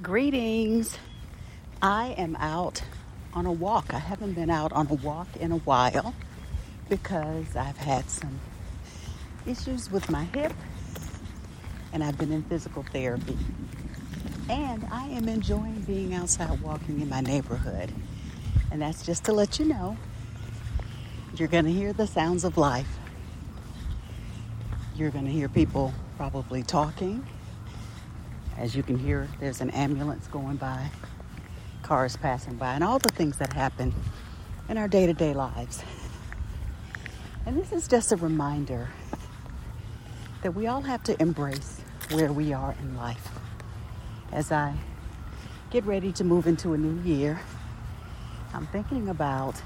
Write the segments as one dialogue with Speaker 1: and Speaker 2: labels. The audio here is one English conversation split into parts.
Speaker 1: Greetings. I am out on a walk. I haven't been out on a walk in a while because I've had some issues with my hip and I've been in physical therapy. And I am enjoying being outside walking in my neighborhood. And that's just to let you know you're going to hear the sounds of life. You're going to hear people probably talking as you can hear, there's an ambulance going by, cars passing by, and all the things that happen in our day to day lives. And this is just a reminder that we all have to embrace where we are in life. As I get ready to move into a new year, I'm thinking about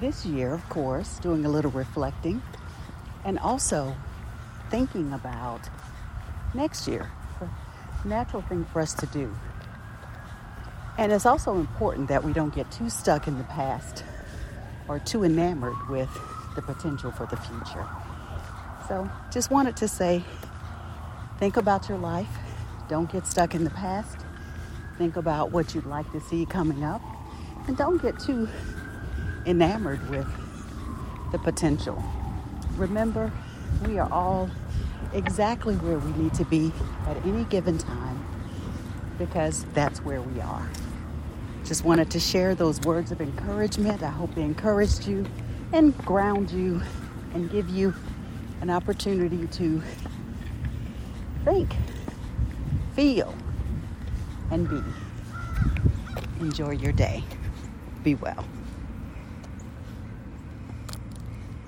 Speaker 1: this year, of course, doing a little reflecting, and also thinking about next year natural thing for us to do. And it's also important that we don't get too stuck in the past or too enamored with the potential for the future. So, just wanted to say think about your life. Don't get stuck in the past. Think about what you'd like to see coming up. And don't get too enamored with the potential. Remember, we are all exactly where we need to be at any given time because that's where we are. Just wanted to share those words of encouragement. I hope they encouraged you and ground you and give you an opportunity to think, feel, and be. Enjoy your day. Be well.